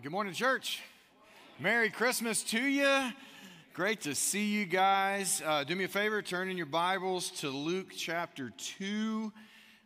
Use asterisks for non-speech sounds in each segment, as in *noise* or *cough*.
right, good morning, church. Merry Christmas to you. Great to see you guys. Uh, do me a favor, turn in your Bibles to Luke chapter 2.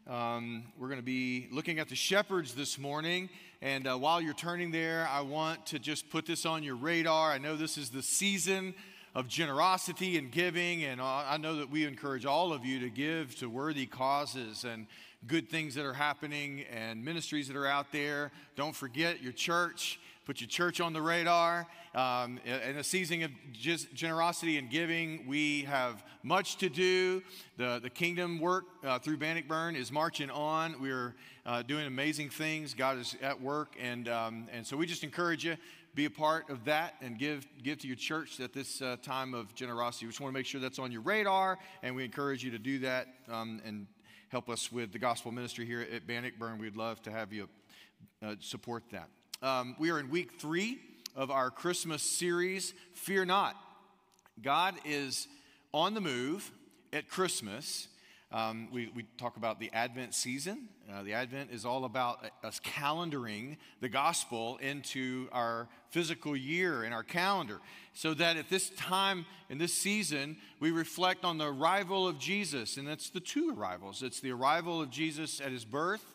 Um, we're going to be looking at the shepherds this morning. And uh, while you're turning there, I want to just put this on your radar. I know this is the season of generosity and giving, and I know that we encourage all of you to give to worthy causes and good things that are happening and ministries that are out there. Don't forget your church. Put your church on the radar. Um, in a season of generosity and giving, we have much to do. The, the kingdom work uh, through Bannockburn is marching on. We're uh, doing amazing things. God is at work. And, um, and so we just encourage you be a part of that and give, give to your church at this uh, time of generosity. We just want to make sure that's on your radar, and we encourage you to do that um, and help us with the gospel ministry here at Bannockburn. We'd love to have you uh, support that. Um, we are in week three of our Christmas series, Fear Not. God is on the move at Christmas. Um, we, we talk about the Advent season. Uh, the Advent is all about us calendaring the gospel into our physical year and our calendar so that at this time in this season, we reflect on the arrival of Jesus. And that's the two arrivals it's the arrival of Jesus at his birth,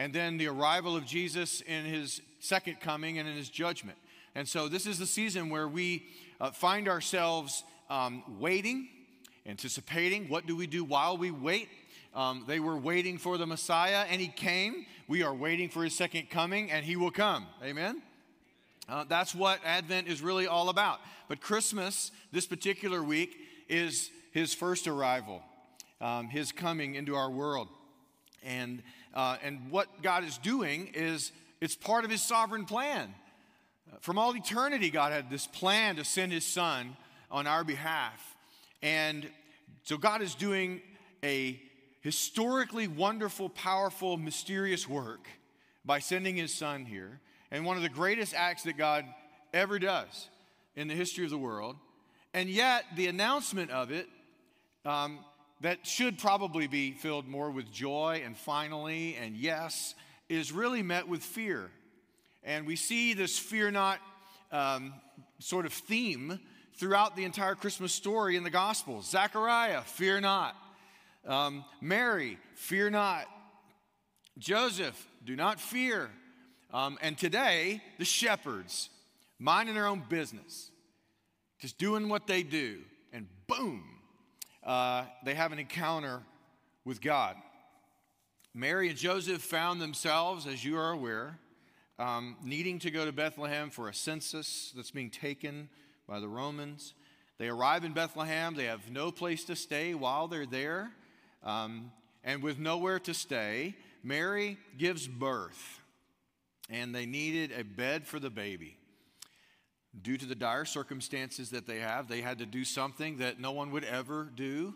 and then the arrival of Jesus in his second coming and in his judgment. And so, this is the season where we uh, find ourselves um, waiting, anticipating. What do we do while we wait? Um, they were waiting for the Messiah, and he came. We are waiting for his second coming, and he will come. Amen? Uh, that's what Advent is really all about. But Christmas, this particular week, is his first arrival, um, his coming into our world. And, uh, and what God is doing is it's part of his sovereign plan. From all eternity, God had this plan to send his son on our behalf. And so God is doing a historically wonderful, powerful, mysterious work by sending his son here and one of the greatest acts that God ever does in the history of the world. And yet, the announcement of it, um, that should probably be filled more with joy and finally and yes, is really met with fear. And we see this fear not um, sort of theme throughout the entire Christmas story in the Gospels. Zechariah, fear not. Um, Mary, fear not. Joseph, do not fear. Um, and today, the shepherds, minding their own business, just doing what they do, and boom, uh, they have an encounter with God. Mary and Joseph found themselves, as you are aware, um, needing to go to Bethlehem for a census that's being taken by the Romans. They arrive in Bethlehem, they have no place to stay while they're there, um, and with nowhere to stay, Mary gives birth and they needed a bed for the baby. Due to the dire circumstances that they have, they had to do something that no one would ever do,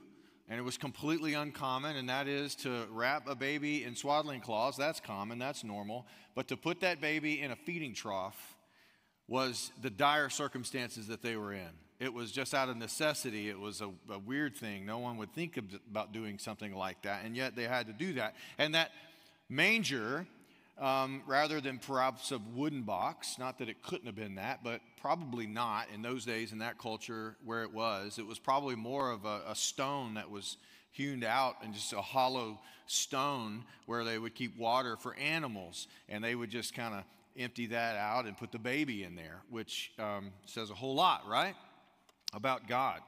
and it was completely uncommon, and that is to wrap a baby in swaddling cloths. That's common, that's normal. But to put that baby in a feeding trough was the dire circumstances that they were in. It was just out of necessity. It was a, a weird thing. No one would think about doing something like that, and yet they had to do that. And that manger um, rather than perhaps a wooden box. Not that it couldn't have been that, but probably not in those days in that culture where it was. It was probably more of a, a stone that was hewn out and just a hollow stone where they would keep water for animals. And they would just kind of empty that out and put the baby in there, which um, says a whole lot, right? About God.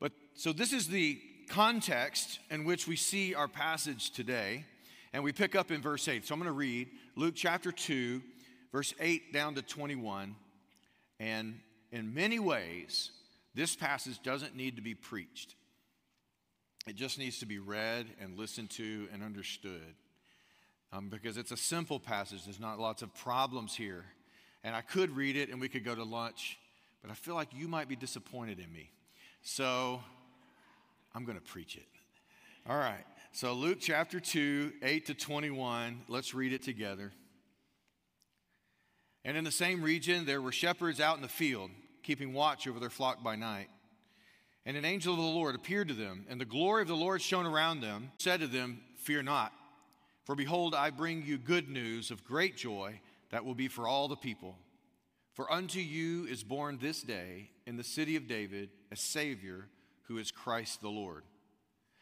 But so this is the context in which we see our passage today. And we pick up in verse 8. So I'm going to read Luke chapter 2, verse 8 down to 21. And in many ways, this passage doesn't need to be preached, it just needs to be read and listened to and understood. Um, because it's a simple passage, there's not lots of problems here. And I could read it and we could go to lunch, but I feel like you might be disappointed in me. So I'm going to preach it. All right. So, Luke chapter 2, 8 to 21, let's read it together. And in the same region, there were shepherds out in the field, keeping watch over their flock by night. And an angel of the Lord appeared to them, and the glory of the Lord shone around them, said to them, Fear not, for behold, I bring you good news of great joy that will be for all the people. For unto you is born this day in the city of David a Savior who is Christ the Lord.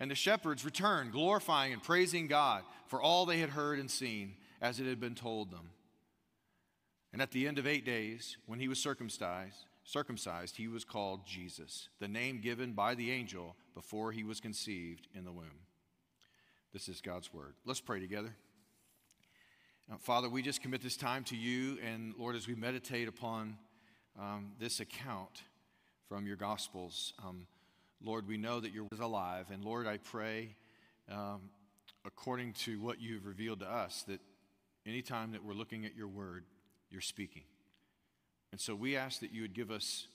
And the shepherds returned, glorifying and praising God for all they had heard and seen, as it had been told them. And at the end of eight days, when he was circumcised, circumcised, he was called Jesus, the name given by the angel before he was conceived in the womb. This is God's word. Let's pray together. Now, Father, we just commit this time to you, and Lord, as we meditate upon um, this account from your Gospels. Um, Lord, we know that you're alive. And Lord, I pray, um, according to what you've revealed to us, that anytime that we're looking at your word, you're speaking. And so we ask that you would give us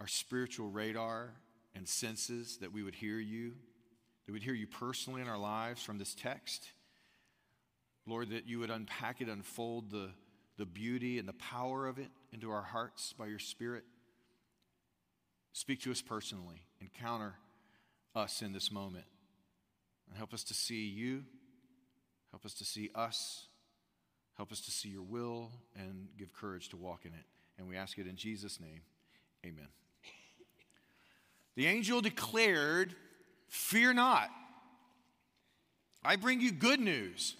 our spiritual radar and senses, that we would hear you, that we'd hear you personally in our lives from this text. Lord, that you would unpack it, unfold the the beauty and the power of it into our hearts by your Spirit. Speak to us personally, encounter us in this moment, and help us to see you, help us to see us, help us to see your will, and give courage to walk in it. And we ask it in Jesus' name. Amen. The angel declared, Fear not. I bring you good news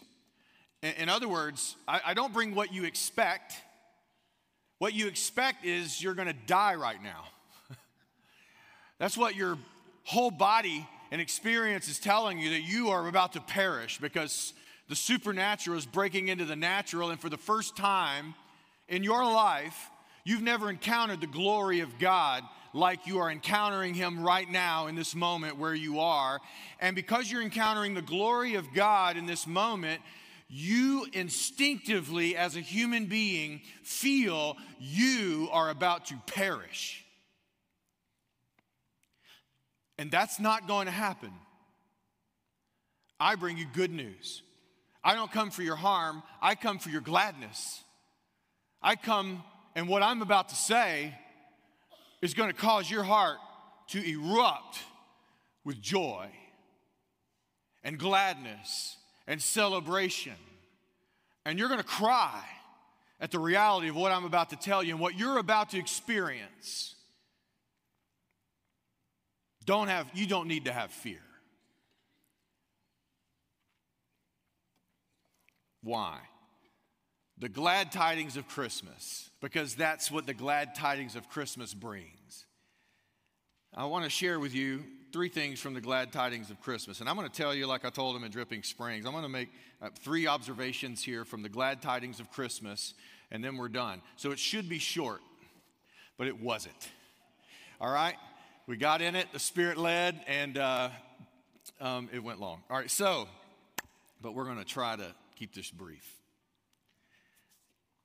in other words, I, don't bring what you expect. What you expect is you're going to die right now. That's what your whole body and experience is telling you that you are about to perish because the supernatural is breaking into the natural. And for the first time in your life, you've never encountered the glory of God like you are encountering Him right now in this moment where you are. And because you're encountering the glory of God in this moment, you instinctively, as a human being, feel you are about to perish. And that's not going to happen. I bring you good news. I don't come for your harm, I come for your gladness. I come, and what I'm about to say is going to cause your heart to erupt with joy and gladness and celebration. And you're going to cry at the reality of what I'm about to tell you and what you're about to experience. Don't have, you don't need to have fear. Why? The glad tidings of Christmas, because that's what the glad tidings of Christmas brings. I want to share with you three things from the glad tidings of Christmas. And I'm going to tell you, like I told them in Dripping Springs, I'm going to make uh, three observations here from the glad tidings of Christmas, and then we're done. So it should be short, but it wasn't. All right? We got in it, the Spirit led, and uh, um, it went long. All right, so, but we're going to try to keep this brief.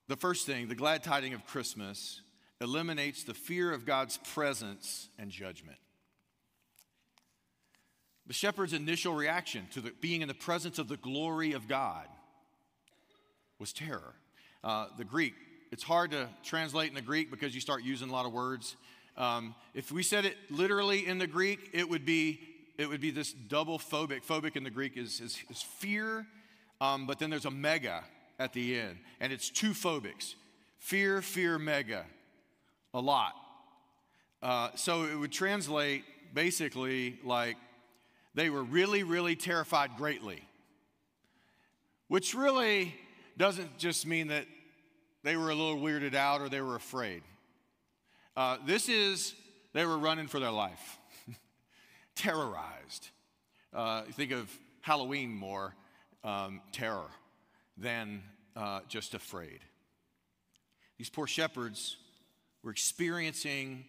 The first thing, the glad tiding of Christmas, eliminates the fear of God's presence and judgment. The shepherd's initial reaction to the, being in the presence of the glory of God was terror. Uh, the Greek, it's hard to translate in the Greek because you start using a lot of words. Um, if we said it literally in the Greek, it would be it would be this double phobic. Phobic in the Greek is, is, is fear, um, but then there's a mega at the end, and it's two phobics fear, fear, mega a lot. Uh, so it would translate basically like they were really, really terrified greatly, which really doesn't just mean that they were a little weirded out or they were afraid. Uh, this is They were running for their life, *laughs* terrorized. Uh, think of Halloween more um, terror than uh, just afraid. These poor shepherds were experiencing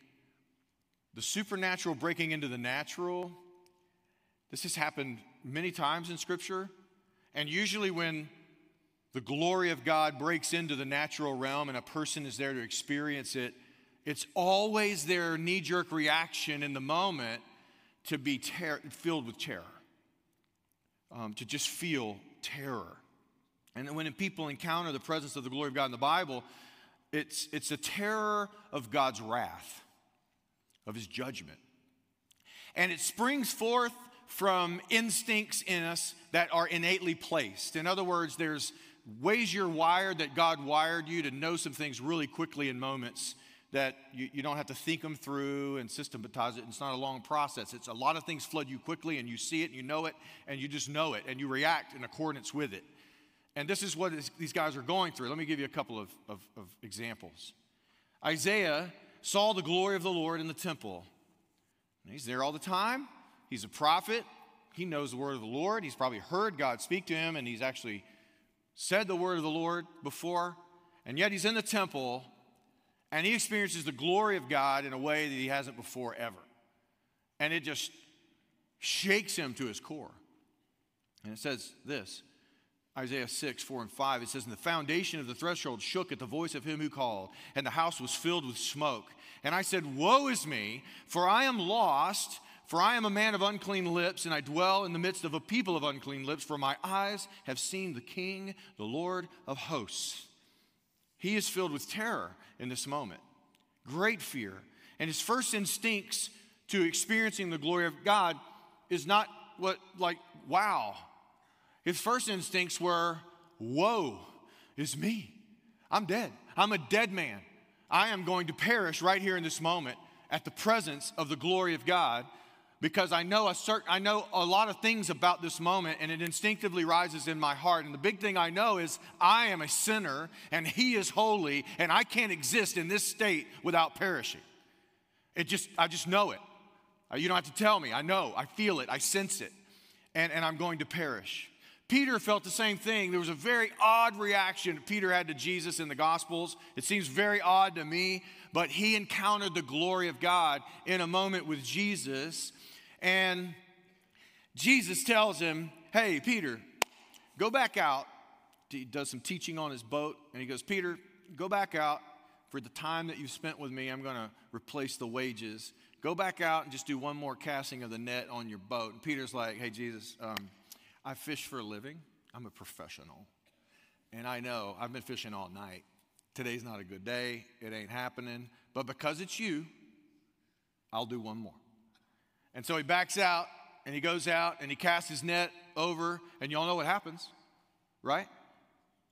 the supernatural breaking into the natural. This has happened many times in Scripture. And usually, when the glory of God breaks into the natural realm and a person is there to experience it, it's always their knee jerk reaction in the moment to be ter- filled with terror, um, to just feel terror. And when people encounter the presence of the glory of God in the Bible, it's, it's a terror of God's wrath, of his judgment. And it springs forth from instincts in us that are innately placed. In other words, there's ways you're wired that God wired you to know some things really quickly in moments that you, you don't have to think them through and systematize it. It's not a long process. It's a lot of things flood you quickly and you see it and you know it and you just know it and you react in accordance with it. And this is what these guys are going through. Let me give you a couple of, of, of examples. Isaiah saw the glory of the Lord in the temple. He's there all the time. He's a prophet. He knows the word of the Lord. He's probably heard God speak to him, and he's actually said the word of the Lord before. And yet he's in the temple, and he experiences the glory of God in a way that he hasn't before ever. And it just shakes him to his core. And it says this Isaiah 6, 4 and 5, it says, And the foundation of the threshold shook at the voice of him who called, and the house was filled with smoke. And I said, Woe is me, for I am lost, for I am a man of unclean lips, and I dwell in the midst of a people of unclean lips, for my eyes have seen the King, the Lord of hosts. He is filled with terror in this moment, great fear. And his first instincts to experiencing the glory of God is not what, like, wow, his first instincts were, Woe is me. I'm dead. I'm a dead man. I am going to perish right here in this moment at the presence of the glory of God because I know a certain I know a lot of things about this moment and it instinctively rises in my heart and the big thing I know is I am a sinner and he is holy and I can't exist in this state without perishing. It just I just know it. Uh, you don't have to tell me. I know. I feel it. I sense it. And and I'm going to perish. Peter felt the same thing. There was a very odd reaction Peter had to Jesus in the Gospels. It seems very odd to me, but he encountered the glory of God in a moment with Jesus. And Jesus tells him, Hey, Peter, go back out. He does some teaching on his boat, and he goes, Peter, go back out. For the time that you've spent with me, I'm going to replace the wages. Go back out and just do one more casting of the net on your boat. And Peter's like, Hey, Jesus, um, I fish for a living. I'm a professional. And I know I've been fishing all night. Today's not a good day. It ain't happening. But because it's you, I'll do one more. And so he backs out and he goes out and he casts his net over, and y'all know what happens, right?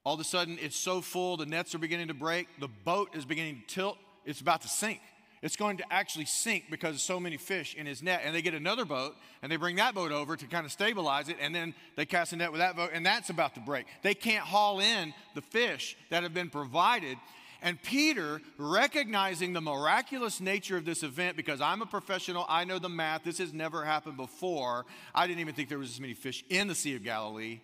All of a sudden, it's so full, the nets are beginning to break, the boat is beginning to tilt, it's about to sink. It's going to actually sink because of so many fish in his net. And they get another boat and they bring that boat over to kind of stabilize it. And then they cast a net with that boat and that's about to break. They can't haul in the fish that have been provided. And Peter, recognizing the miraculous nature of this event, because I'm a professional, I know the math, this has never happened before. I didn't even think there was this many fish in the Sea of Galilee.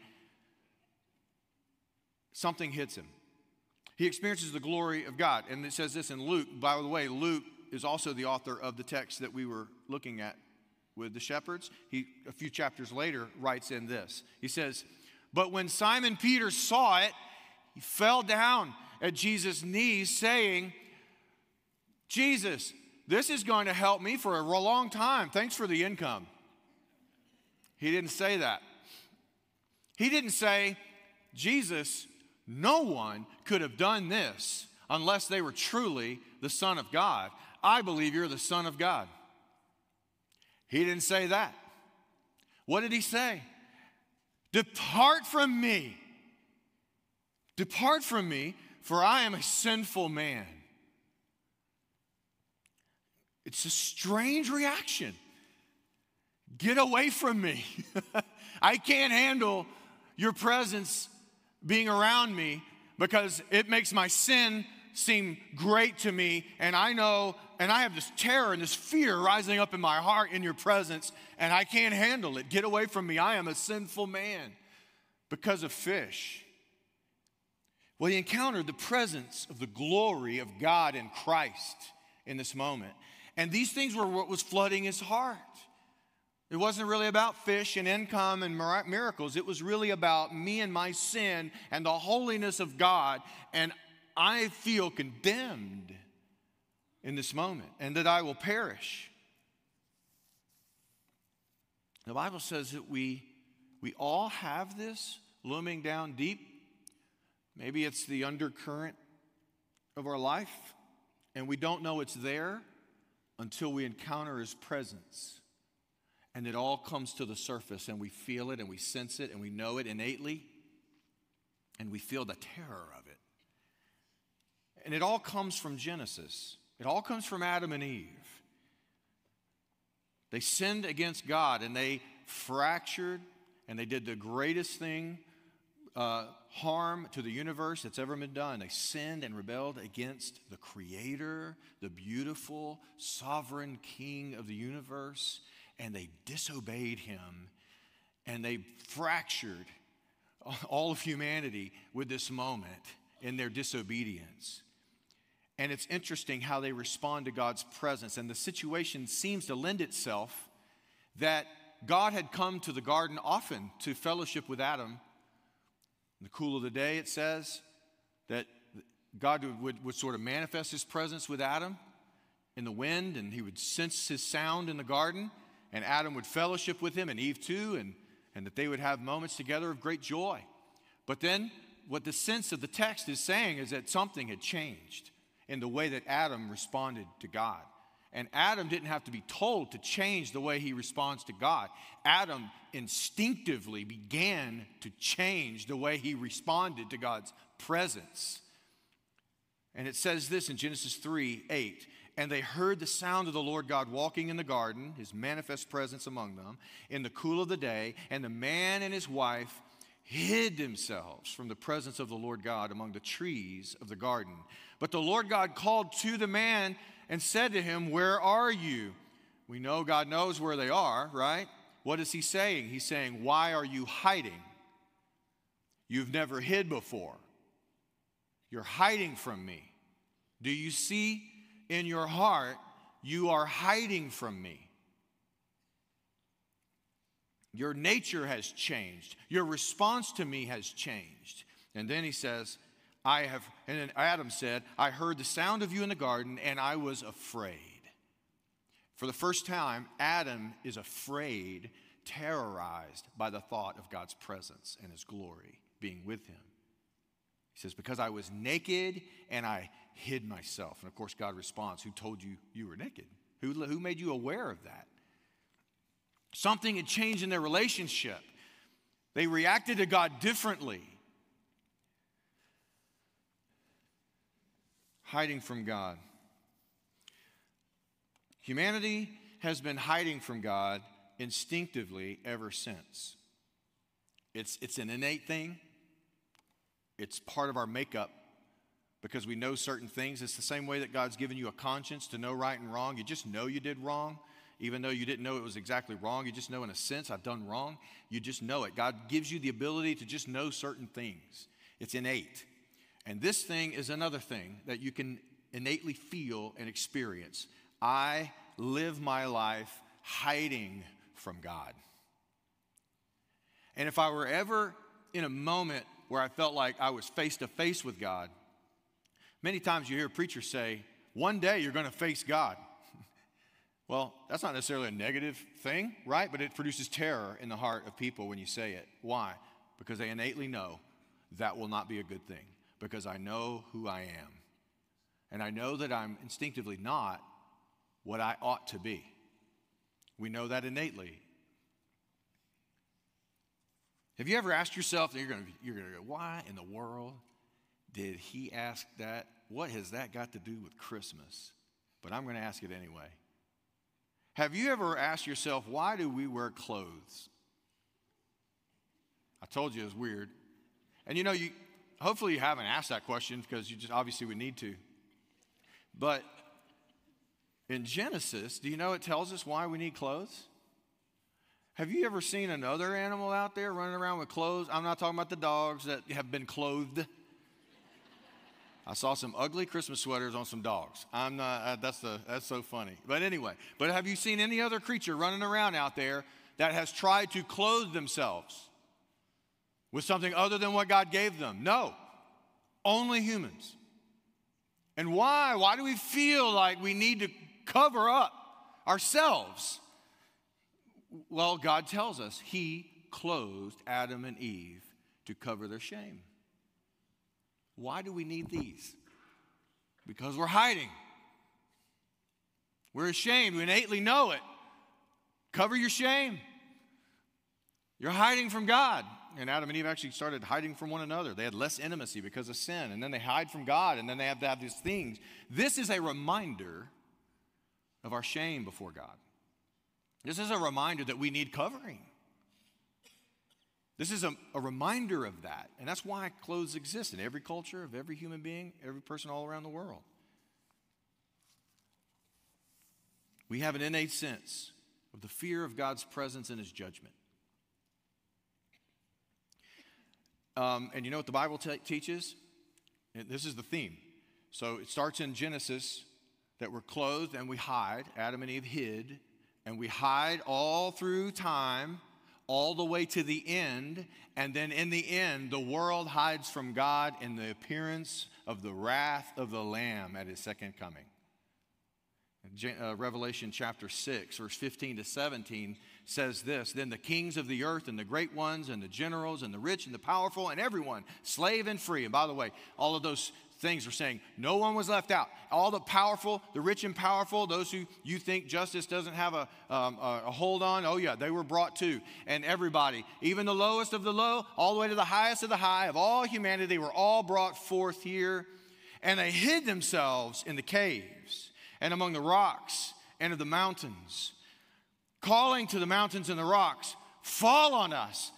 Something hits him. He experiences the glory of God. And it says this in Luke. By the way, Luke is also the author of the text that we were looking at with the shepherds. He, a few chapters later, writes in this. He says, But when Simon Peter saw it, he fell down at Jesus' knees, saying, Jesus, this is going to help me for a long time. Thanks for the income. He didn't say that. He didn't say, Jesus, no one could have done this unless they were truly the Son of God. I believe you're the Son of God. He didn't say that. What did he say? Depart from me. Depart from me, for I am a sinful man. It's a strange reaction. Get away from me. *laughs* I can't handle your presence being around me because it makes my sin seem great to me, and I know and I have this terror and this fear rising up in my heart in your presence, and I can't handle it. Get away from me. I am a sinful man because of fish. Well, he encountered the presence of the glory of God in Christ in this moment. And these things were what was flooding his heart. It wasn't really about fish and income and miracles. It was really about me and my sin and the holiness of God. And I feel condemned in this moment and that I will perish. The Bible says that we, we all have this looming down deep. Maybe it's the undercurrent of our life, and we don't know it's there until we encounter His presence. And it all comes to the surface, and we feel it, and we sense it, and we know it innately, and we feel the terror of it. And it all comes from Genesis, it all comes from Adam and Eve. They sinned against God, and they fractured, and they did the greatest thing uh, harm to the universe that's ever been done. They sinned and rebelled against the Creator, the beautiful, sovereign King of the universe, and they disobeyed Him and they fractured all of humanity with this moment in their disobedience. And it's interesting how they respond to God's presence. And the situation seems to lend itself that God had come to the garden often to fellowship with Adam in the cool of the day, it says that God would, would, sort of manifest his presence with Adam in the wind, and he would sense his sound in the garden, and Adam would fellowship with him, and Eve too, and, and that they would have moments together of great joy. But then, what the sense of the text is saying is that something had changed in the way that Adam responded to God. And Adam didn't have to be told to change the way he responds to God. Adam instinctively began to change the way he responded to God's presence. And it says this in Genesis 3 8. And they heard the sound of the Lord God walking in the garden, his manifest presence among them, in the cool of the day. And the man and his wife hid themselves from the presence of the Lord God among the trees of the garden. But the Lord God called to the man and said to him, Where are you? We know God knows where they are, right? What is he saying? He's saying, Why are you hiding? You've never hid before. You're hiding from me. Do you see in your heart you are hiding from me? Your nature has changed. Your response to me has changed. And then he says, I have, and Adam said, I heard the sound of you in the garden and I was afraid. For the first time, Adam is afraid, terrorized by the thought of God's presence and his glory being with him. He says, Because I was naked and I hid myself. And of course, God responds, Who told you you were naked? Who, who made you aware of that? Something had changed in their relationship. They reacted to God differently. Hiding from God. Humanity has been hiding from God instinctively ever since. It's, it's an innate thing, it's part of our makeup because we know certain things. It's the same way that God's given you a conscience to know right and wrong. You just know you did wrong, even though you didn't know it was exactly wrong. You just know, in a sense, I've done wrong. You just know it. God gives you the ability to just know certain things, it's innate. And this thing is another thing that you can innately feel and experience. I live my life hiding from God. And if I were ever in a moment where I felt like I was face to face with God, many times you hear preachers say, one day you're going to face God. *laughs* well, that's not necessarily a negative thing, right? But it produces terror in the heart of people when you say it. Why? Because they innately know that will not be a good thing because I know who I am. And I know that I'm instinctively not what I ought to be. We know that innately. Have you ever asked yourself, you're going you're to go, why in the world did he ask that? What has that got to do with Christmas? But I'm going to ask it anyway. Have you ever asked yourself, why do we wear clothes? I told you it was weird. And you know, you, hopefully you haven't asked that question because you just obviously would need to. But in Genesis, do you know it tells us why we need clothes? Have you ever seen another animal out there running around with clothes? I'm not talking about the dogs that have been clothed. I saw some ugly Christmas sweaters on some dogs. I'm not, uh, that's, the, that's so funny. But anyway, but have you seen any other creature running around out there that has tried to clothe themselves with something other than what God gave them? No, only humans. And why? Why do we feel like we need to cover up ourselves? Well, God tells us He clothed Adam and Eve to cover their shame. Why do we need these? Because we're hiding. We're ashamed. We innately know it. Cover your shame. You're hiding from God. And Adam and Eve actually started hiding from one another. They had less intimacy because of sin. And then they hide from God, and then they have to have these things. This is a reminder of our shame before God. This is a reminder that we need covering. This is a, a, reminder of that. And that's why clothes exist in every culture, of every human being, every person all around the world. We have an innate sense of the fear of God's presence and his judgment. Um, and you know what the Bible t- teaches? This is the theme. So it starts in Genesis that we're clothed and we hide. Adam and Eve hid, and we hide all through time all the way to the end. And then in the end, the world hides from God in the appearance of the wrath of the Lamb at his second coming. Uh, Revelation chapter 6, verse 15 to 17 says this Then the kings of the earth and the great ones and the generals and the rich and the powerful and everyone, slave and free. And by the way, all of those things are saying no one was left out. All the powerful, the rich and powerful, those who you think justice doesn't have a, um, a, hold on, oh yeah, they were brought too. And everybody, even the lowest of the low, all the way to the highest of the high of all humanity, were all brought forth here. And they hid themselves in the caves and among the rocks and of the mountains, calling to the mountains and the rocks, Fall on us.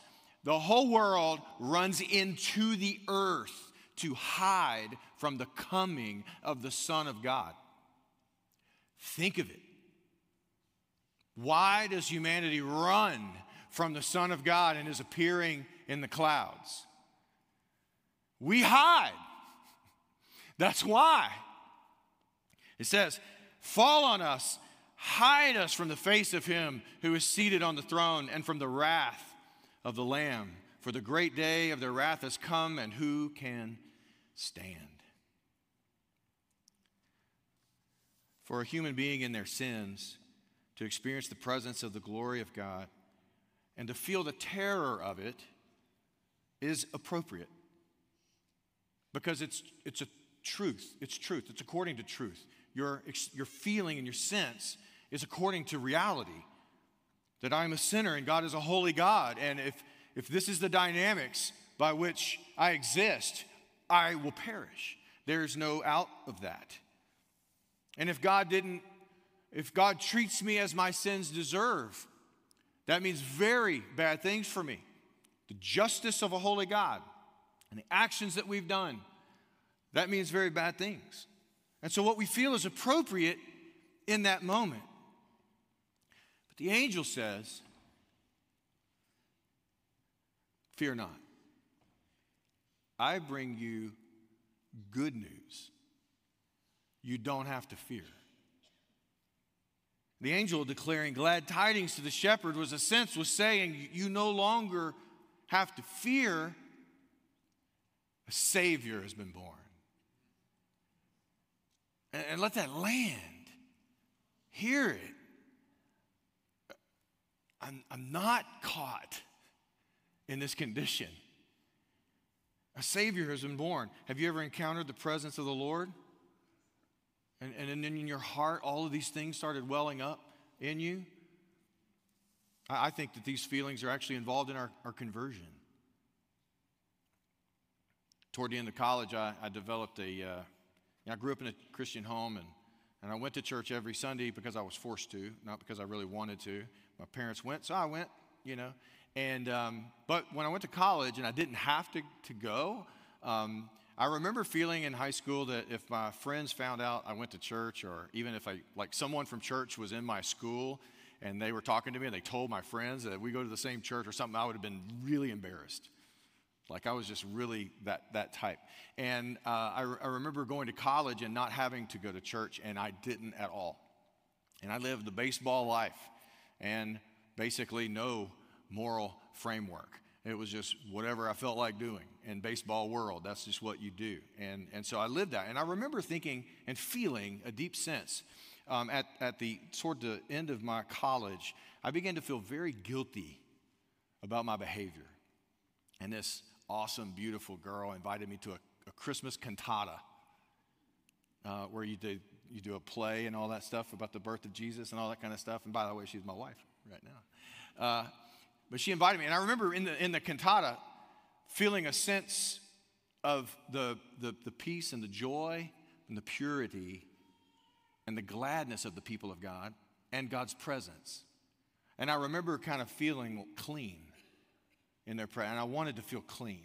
The whole world runs into the earth to hide from the coming of the Son of God. Think of it. Why does humanity run from the Son of God and his appearing in the clouds? We hide. *laughs* That's why. It says, Fall on us, hide us from the face of him who is seated on the throne and from the wrath of the Lamb. For the great day of their wrath has come, and who can stand. For a human being in their sins to experience the presence of the glory of God and to feel the terror of it is appropriate because it's, it's a truth. It's truth. It's according to truth. Your, your feeling and your sense is according to reality that I'm a sinner and God is a holy God. And if, if this is the dynamics by which I exist, I will perish. There's no out of that. And if God didn't, if God treats me as my sins deserve, that means very bad things for me. The justice of a holy God and the actions that we've done, that means very bad things. And so, what we feel is appropriate in that moment. But the angel says, Fear not. I bring you good news. You don't have to fear. The angel declaring glad tidings to the shepherd was a sense was saying you no longer have to fear a savior has been born. And, and let that land hear it. I'm, I'm not caught in this condition. A Savior has been born. Have you ever encountered the presence of the Lord? And, and then in your heart, all of these things started welling up in you? I, I think that these feelings are actually involved in our, our conversion. Toward the end of college, I, I developed a. Uh, I grew up in a Christian home, and, and I went to church every Sunday because I was forced to, not because I really wanted to. My parents went, so I went, you know. And, um, but when I went to college and I didn't have to, to go, um, I remember feeling in high school that if my friends found out I went to church, or even if I, like someone from church was in my school and they were talking to me and they told my friends that we go to the same church or something, I would have been really embarrassed. Like I was just really that, that type. And uh, I, I remember going to college and not having to go to church, and I didn't at all. And I lived the baseball life and basically no moral framework. It was just whatever I felt like doing in baseball world. That's just what you do. And, and so I lived that. And I remember thinking and feeling a deep sense um, at, at the toward the end of my college, I began to feel very guilty about my behavior. And this awesome, beautiful girl invited me to a, a Christmas cantata uh, where you do, you do a play and all that stuff about the birth of Jesus and all that kind of stuff. And by the way, she's my wife right now. Uh, but she invited me. And I remember in the, in the cantata feeling a sense of the, the, the peace and the joy and the purity and the gladness of the people of God and God's presence. And I remember kind of feeling clean in their prayer, and I wanted to feel clean.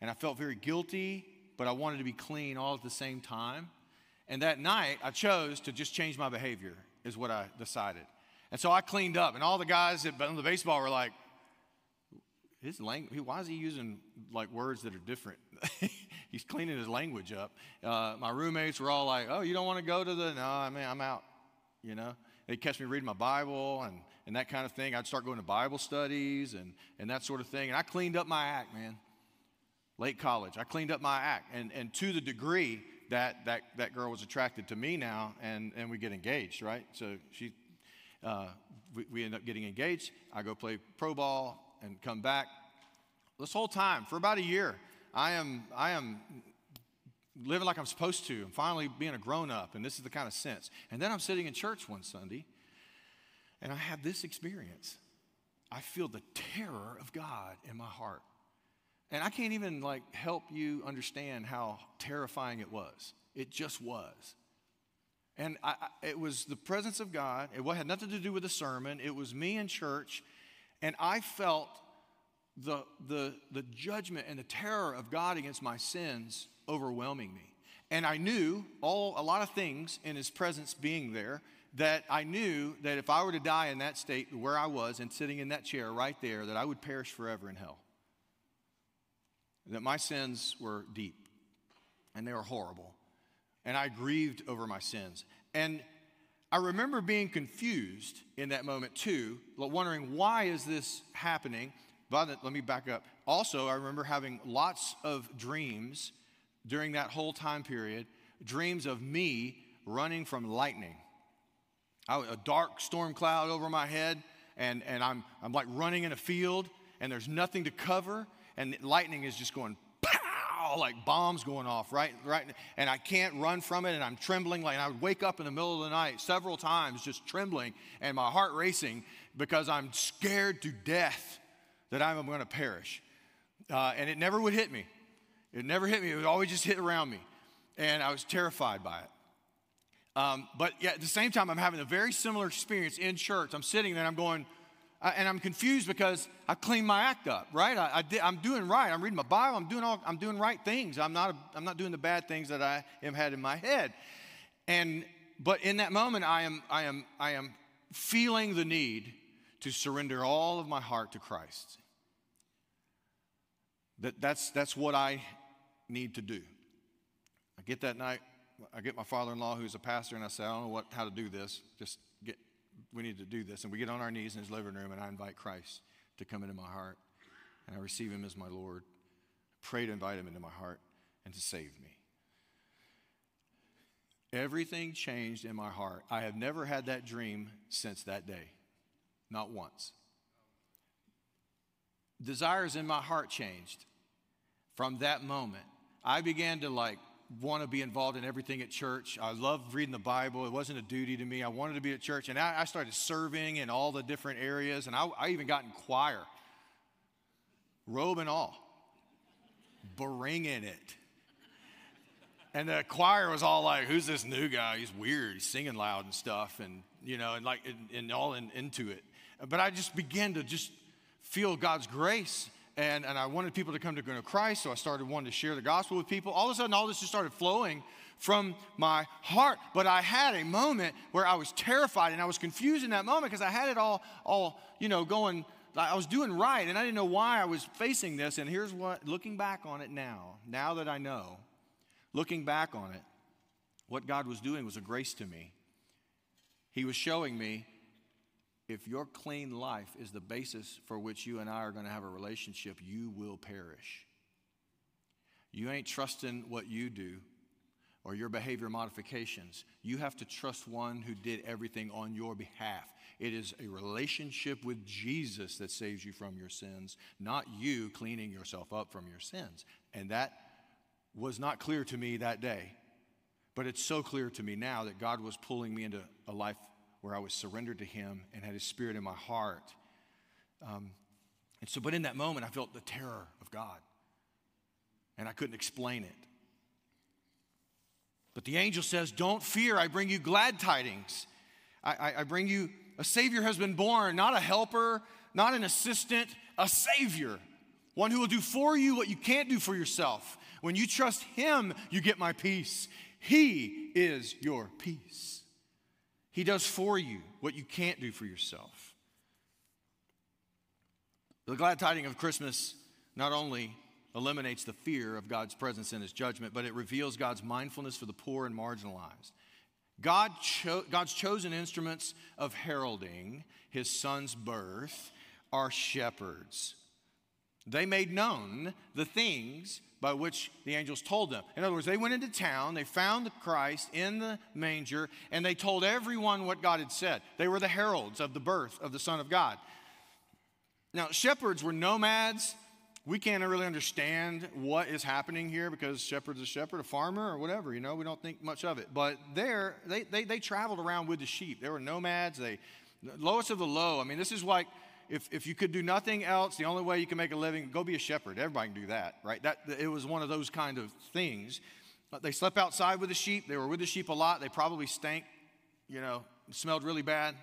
And I felt very guilty, but I wanted to be clean all at the same time. And that night, I chose to just change my behavior, is what I decided. And so I cleaned up, and all the guys on the baseball were like, his language, why is he using like words that are different? *laughs* He's cleaning his language up. Uh, my roommates were all like, oh, you don't want to go to the, no, I mean, I'm out, you know? They'd catch me reading my Bible and, and that kind of thing. I'd start going to Bible studies and, and that sort of thing. And I cleaned up my act, man. Late college, I cleaned up my act. And, and to the degree that, that that girl was attracted to me now, and, and we get engaged, right? So she, uh, we, we end up getting engaged. I go play pro ball and come back. This whole time, for about a year, I am, I am living like I'm supposed to. I'm finally being a grown up, and this is the kind of sense. And then I'm sitting in church one Sunday, and I have this experience. I feel the terror of God in my heart. And I can't even like help you understand how terrifying it was. It just was. And I, I, it was the presence of God. It had nothing to do with the sermon. It was me in church and I felt the, the, the judgment and the terror of God against my sins overwhelming me. And I knew all a lot of things in his presence being there that I knew that if I were to die in that state where I was and sitting in that chair right there, that I would perish forever in hell. That my sins were deep and they were horrible. And I grieved over my sins. And I remember being confused in that moment too, wondering why is this happening? But let me back up. Also, I remember having lots of dreams during that whole time period, dreams of me running from lightning. I, a dark storm cloud over my head, and, and I'm, I'm like running in a field, and there's nothing to cover, and lightning is just going pow, like bombs going off, right? Right. And I can't run from it, and I'm trembling. Like I would wake up in the middle of the night several times, just trembling, and my heart racing because I'm scared to death that I'm going to perish. Uh, and it never would hit me. It never hit me. It would always just hit around me, and I was terrified by it. Um, but yeah, at the same time, I'm having a very similar experience in church. I'm sitting there, and I'm going and I'm confused because I cleaned my act up, right? I, am doing right. I'm reading my Bible. I'm doing all. I'm doing right things. I'm not. I'm not doing the bad things that I am had in my head. And but in that moment, I am. I am. I am feeling the need to surrender all of my heart to Christ. That that's that's what I need to do. I get that night. I get my father-in-law, who's a pastor, and I say, I don't know what how to do this. Just get we need to do this. And we get on our knees in his living room, and I invite Christ to come into my heart. And I receive him as my Lord. Pray to invite him into my heart and to save me. Everything changed in my heart. I have never had that dream since that day, not once. Desires in my heart changed from that moment. I began to like want to be involved in everything at church. I loved reading the Bible. It wasn't a duty to me. I wanted to be at church. And I, I started serving in all the different areas. And I, I, even got in choir, robe and all, bringing it. And the choir was all like, who's this new guy? He's weird. He's singing loud and stuff. And, you know, and like, and, and all in, into it. But I just began to just feel God's grace and, and I wanted people to come to know Christ, so I started wanting to share the gospel with people. All of a sudden, all this just started flowing from my heart. But I had a moment where I was terrified and I was confused in that moment because I had it all, all, you know, going, I was doing right and I didn't know why I was facing this. And here's what, looking back on it now, now that I know, looking back on it, what God was doing was a grace to me. He was showing me if your clean life is the basis for which you and I are going to have a relationship, you will perish. You ain't trusting what you do or your behavior modifications. You have to trust one who did everything on your behalf. It is a relationship with Jesus that saves you from your sins, not you cleaning yourself up from your sins. And that was not clear to me that day. But it's so clear to me now that God was pulling me into a life where I was surrendered to Him and had His Spirit in my heart. Um, and so, but in that moment, I felt the terror of God, and I couldn't explain it. But the angel says, Don't fear, I bring you glad tidings. I, I, I bring you a Savior has been born, not a helper, not an assistant, a Savior. One who will do for you what you can't do for yourself. When you trust Him, you get my peace. He is your peace. He does for you what you can't do for yourself. The glad tidings of Christmas not only eliminates the fear of God's presence and his judgment, but it reveals God's mindfulness for the poor and marginalized. God cho- God's chosen instruments of heralding his son's birth are shepherds. They made known the things by which the angels told them. In other words, they went into town, they found Christ in the manger, and they told everyone what God had said. They were the heralds of the birth of the Son of God. Now, shepherds were nomads. We can't really understand what is happening here because shepherd's a shepherd, a farmer, or whatever, you know, we don't think much of it. But there, they, they, they traveled around with the sheep. They were nomads. They, lowest of the low. I mean, this is like if, if you could do nothing else, the only way you can make a living, go be a shepherd. Everybody can do that, right? That, it was one of those kind of things. They slept outside with the sheep. They were with the sheep a lot. They probably stank, you know, smelled really bad.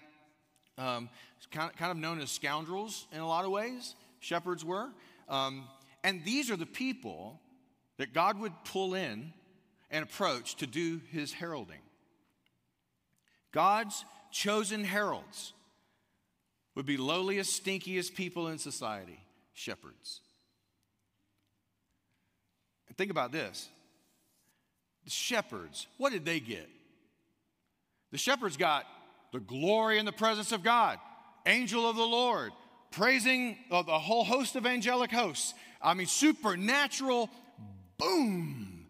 Um, kind, of, kind of known as scoundrels in a lot of ways, shepherds were. Um, and these are the people that God would pull in and approach to do his heralding. God's chosen heralds would be lowliest, stinkiest people in society shepherds. And think about this the shepherds, what did they get? The shepherds got the glory and the presence of God, angel of the Lord, praising of a whole host of angelic hosts. I mean, supernatural, boom.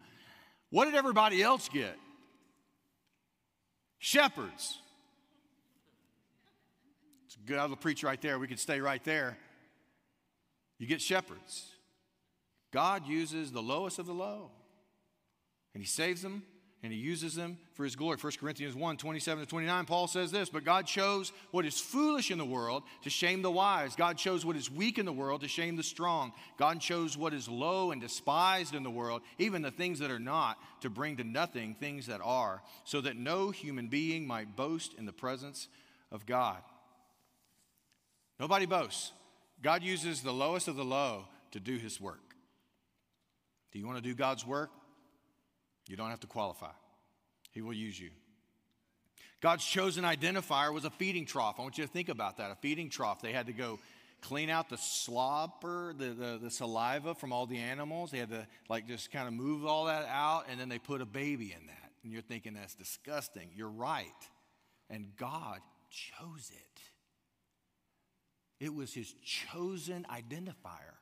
What did everybody else get? Shepherds. Good, I will preach right there. We could stay right there. You get shepherds. God uses the lowest of the low, and He saves them and He uses them for His glory. 1 Corinthians 1 27 to 29, Paul says this But God chose what is foolish in the world to shame the wise. God chose what is weak in the world to shame the strong. God chose what is low and despised in the world, even the things that are not, to bring to nothing things that are, so that no human being might boast in the presence of God. Nobody boasts. God uses the lowest of the low to do his work. Do you want to do God's work? You don't have to qualify, he will use you. God's chosen identifier was a feeding trough. I want you to think about that a feeding trough. They had to go clean out the slobber, the, the, the, saliva from all the animals. They had to like just kind of move all that out, and then they put a baby in that. And you're thinking that's disgusting. You're right. And God chose it. It was his chosen identifier.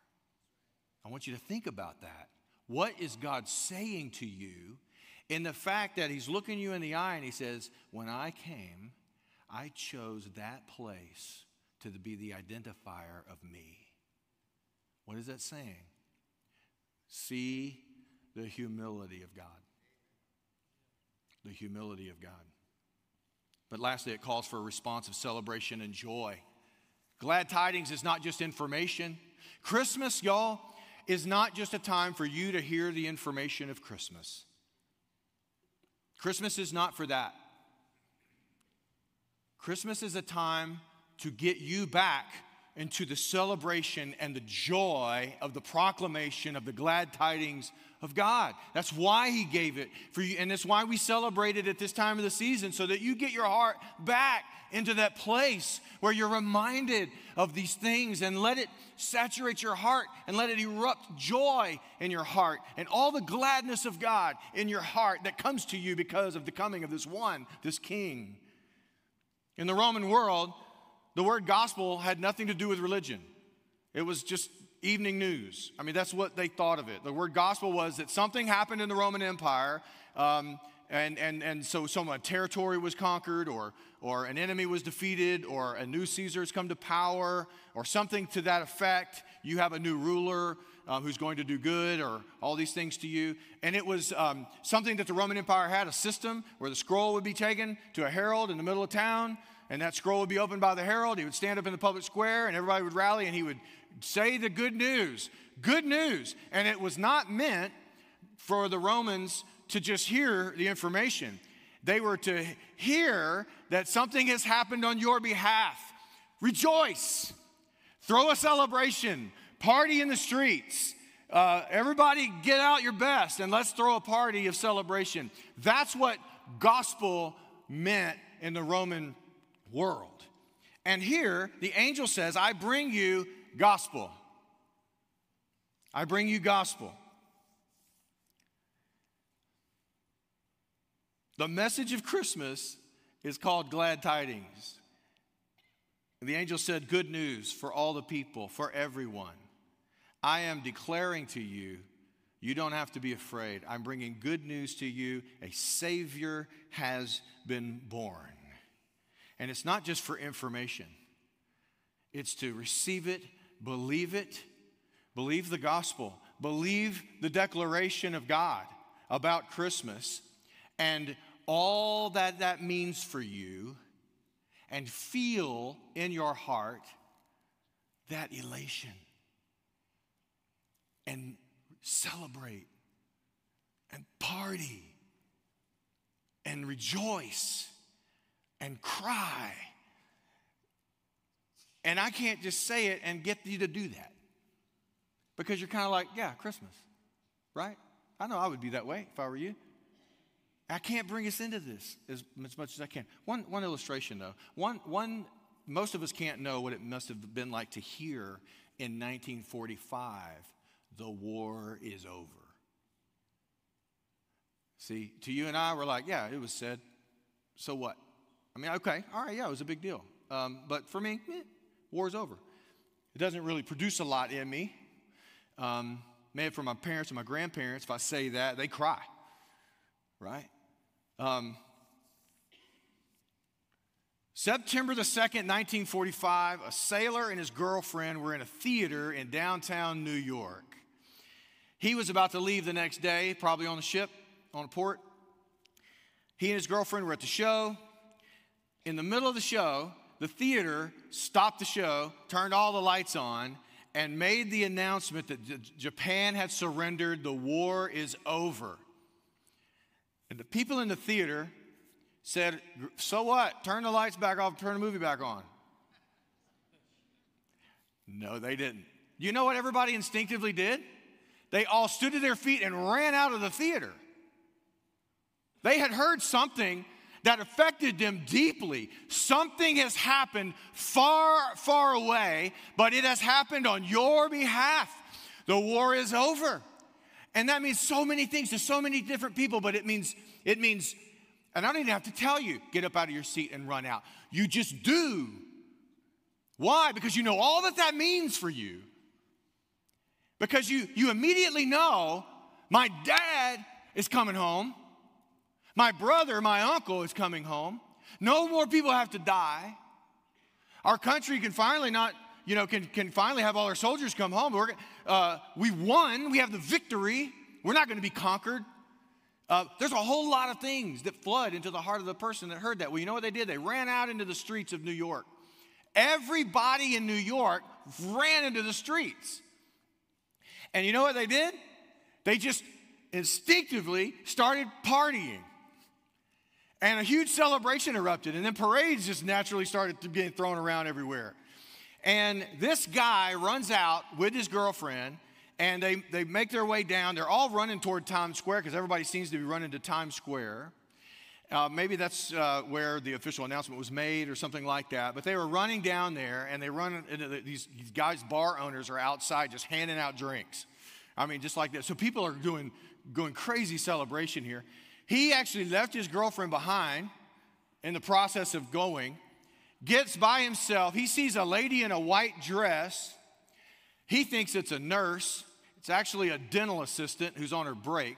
I want you to think about that. What is God saying to you in the fact that he's looking you in the eye and he says, When I came, I chose that place to be the identifier of me. What is that saying? See the humility of God. The humility of God. But lastly, it calls for a response of celebration and joy. Glad tidings is not just information. Christmas, y'all, is not just a time for you to hear the information of Christmas. Christmas is not for that. Christmas is a time to get you back into the celebration and the joy of the proclamation of the glad tidings of God. That's why He gave it for you, and that's why we celebrate it at this time of the season, so that you get your heart back into that place where you're reminded of these things and let it saturate your heart and let it erupt joy in your heart and all the gladness of God in your heart that comes to you because of the coming of this one, this King. In the Roman world, the word gospel had nothing to do with religion. It was just evening news. I mean, that's what they thought of it. The word gospel was that something happened in the Roman Empire, um, and, and, and so some territory was conquered, or, or an enemy was defeated, or a new Caesar has come to power, or something to that effect. You have a new ruler um, who's going to do good, or all these things to you. And it was um, something that the Roman Empire had a system where the scroll would be taken to a herald in the middle of town and that scroll would be opened by the herald. He would stand up in the public square, and everybody would rally, and he would say the good news. Good news. And it was not meant for the Romans to just hear the information, they were to hear that something has happened on your behalf. Rejoice, throw a celebration, party in the streets. Uh, everybody get out your best and let's throw a party of celebration. That's what gospel meant in the Roman world. And here, the angel says, I bring you gospel. I bring you gospel. The message of Christmas is called glad tidings. the angel said, Good news for all the people, for everyone. I am declaring to you, you don't have to be afraid. I'm bringing good news to you. A Savior has been born. And it's not just for information, it's to receive it, believe it, believe the gospel, believe the declaration of God about Christmas and all that that means for you, and feel in your heart that elation and celebrate and party and rejoice and cry. And I can't just say it and get you to do that. Because you're kind of like, yeah, Christmas, right? I know I would be that way if I were you. I can't bring us into this as, as much as I can. One, one illustration, though. One, one, most of us can't know what it must have been like to hear in 1945 the war is over. See, to you and I, we're like, yeah, it was said. So what? I mean, okay, all right, yeah, it was a big deal. Um, but for me, eh, war's over. It doesn't really produce a lot in me. Um, maybe for my parents and my grandparents, if I say that, they cry, right? Um, September the 2nd, 1945, a sailor and his girlfriend were in a theater in downtown New York. He was about to leave the next day, probably on the ship, on a port. He and his girlfriend were at the show in the middle of the show, the theater stopped the show, turned all the lights on, and made the announcement that Japan had surrendered, the war is over. And the people in the theater said, So what? Turn the lights back off, turn the movie back on. No, they didn't. You know what everybody instinctively did? They all stood to their feet and ran out of the theater. They had heard something that affected them deeply. Something has happened far, far away, but it has happened on your behalf. The war is over. And that means so many things to so many different people, but it means, it means, and I don't even have to tell you, get up out of your seat and run out. You just do. Why? Because you know all that that means for you. Because you, you immediately know my dad is coming home. My brother, my uncle is coming home. No more people have to die. Our country can finally not, you know, can, can finally have all our soldiers come home. We're, uh, we won. We have the victory. We're not going to be conquered. Uh, there's a whole lot of things that flood into the heart of the person that heard that. Well, you know what they did? They ran out into the streets of New York. Everybody in New York ran into the streets. And you know what they did? They just instinctively started partying. And a huge celebration erupted, and then parades just naturally started to get thrown around everywhere. And this guy runs out with his girlfriend, and they, they make their way down. They're all running toward Times Square because everybody seems to be running to Times Square. Uh, maybe that's uh, where the official announcement was made or something like that. But they were running down there, and they run. These, these guys, bar owners, are outside just handing out drinks. I mean, just like that. So people are doing going crazy celebration here. He actually left his girlfriend behind in the process of going. Gets by himself. He sees a lady in a white dress. He thinks it's a nurse. It's actually a dental assistant who's on her break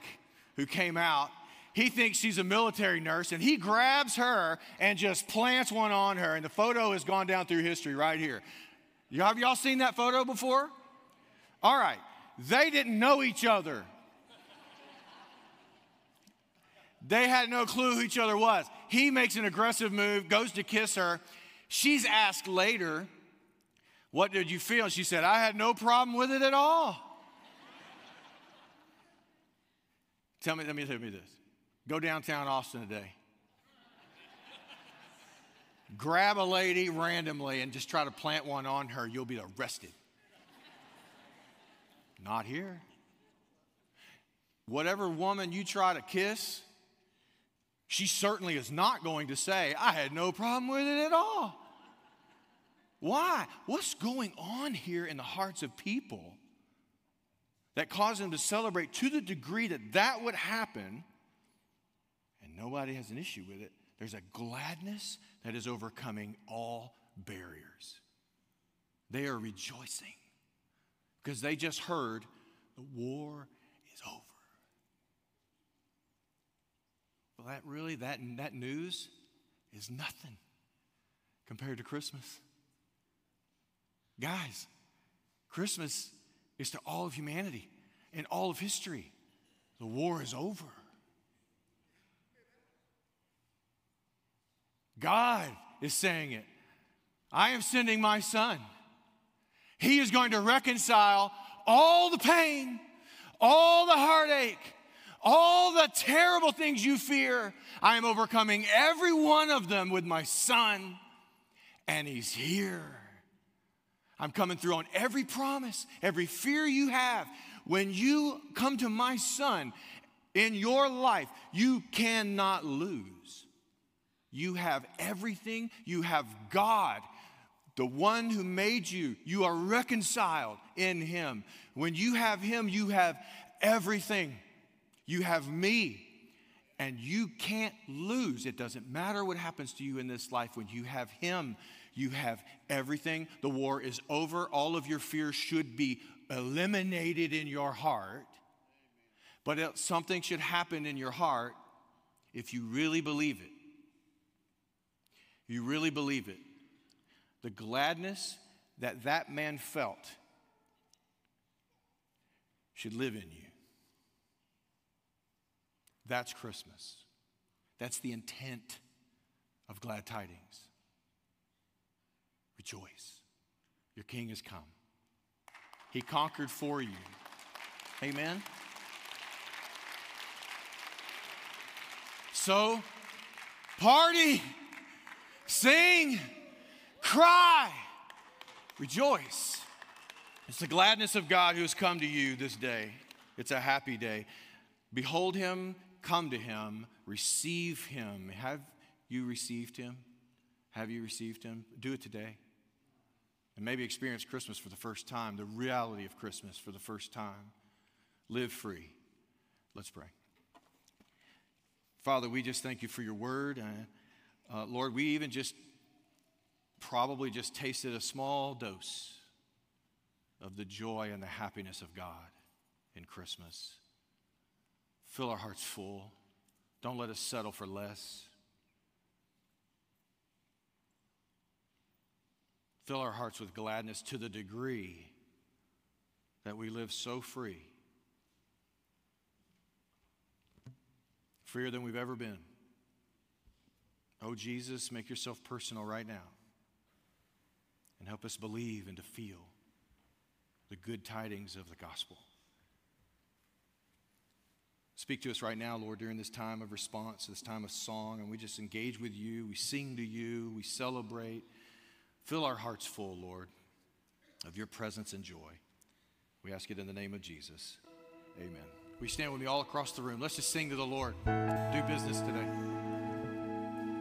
who came out he thinks she's a military nurse and he grabs her and just plants one on her. And the photo has gone down through history right here. Have y'all seen that photo before? All right. They didn't know each other. They had no clue who each other was. He makes an aggressive move, goes to kiss her. She's asked later, What did you feel? She said, I had no problem with it at all. tell me, let me tell me this. Go downtown Austin today. Grab a lady randomly and just try to plant one on her, you'll be arrested. Not here. Whatever woman you try to kiss, she certainly is not going to say, I had no problem with it at all. Why? What's going on here in the hearts of people that cause them to celebrate to the degree that that would happen? And nobody has an issue with it. There's a gladness that is overcoming all barriers. They are rejoicing because they just heard the war is over. Well, that really, that, that news is nothing compared to Christmas. Guys, Christmas is to all of humanity and all of history. The war is over. God is saying it. I am sending my son. He is going to reconcile all the pain, all the heartache, all the terrible things you fear. I am overcoming every one of them with my son, and he's here. I'm coming through on every promise, every fear you have. When you come to my son in your life, you cannot lose. You have everything. You have God, the one who made you. You are reconciled in Him. When you have Him, you have everything. You have me. And you can't lose. It doesn't matter what happens to you in this life. When you have Him, you have everything. The war is over. All of your fears should be eliminated in your heart. But something should happen in your heart if you really believe it you really believe it, the gladness that that man felt should live in you. That's Christmas. That's the intent of glad tidings. Rejoice. Your king has come. He conquered for you. Amen. So, party. Sing, cry, rejoice. It's the gladness of God who has come to you this day. It's a happy day. Behold him, come to him, receive him. Have you received him? Have you received him? Do it today. And maybe experience Christmas for the first time, the reality of Christmas for the first time. Live free. Let's pray. Father, we just thank you for your word. Uh, Lord, we even just probably just tasted a small dose of the joy and the happiness of God in Christmas. Fill our hearts full. Don't let us settle for less. Fill our hearts with gladness to the degree that we live so free, freer than we've ever been. Oh, Jesus, make yourself personal right now and help us believe and to feel the good tidings of the gospel. Speak to us right now, Lord, during this time of response, this time of song, and we just engage with you. We sing to you. We celebrate. Fill our hearts full, Lord. of your presence and joy. We ask it in the name of Jesus. Amen. We stand with me all across the room. Let's just sing to the Lord. Do business today.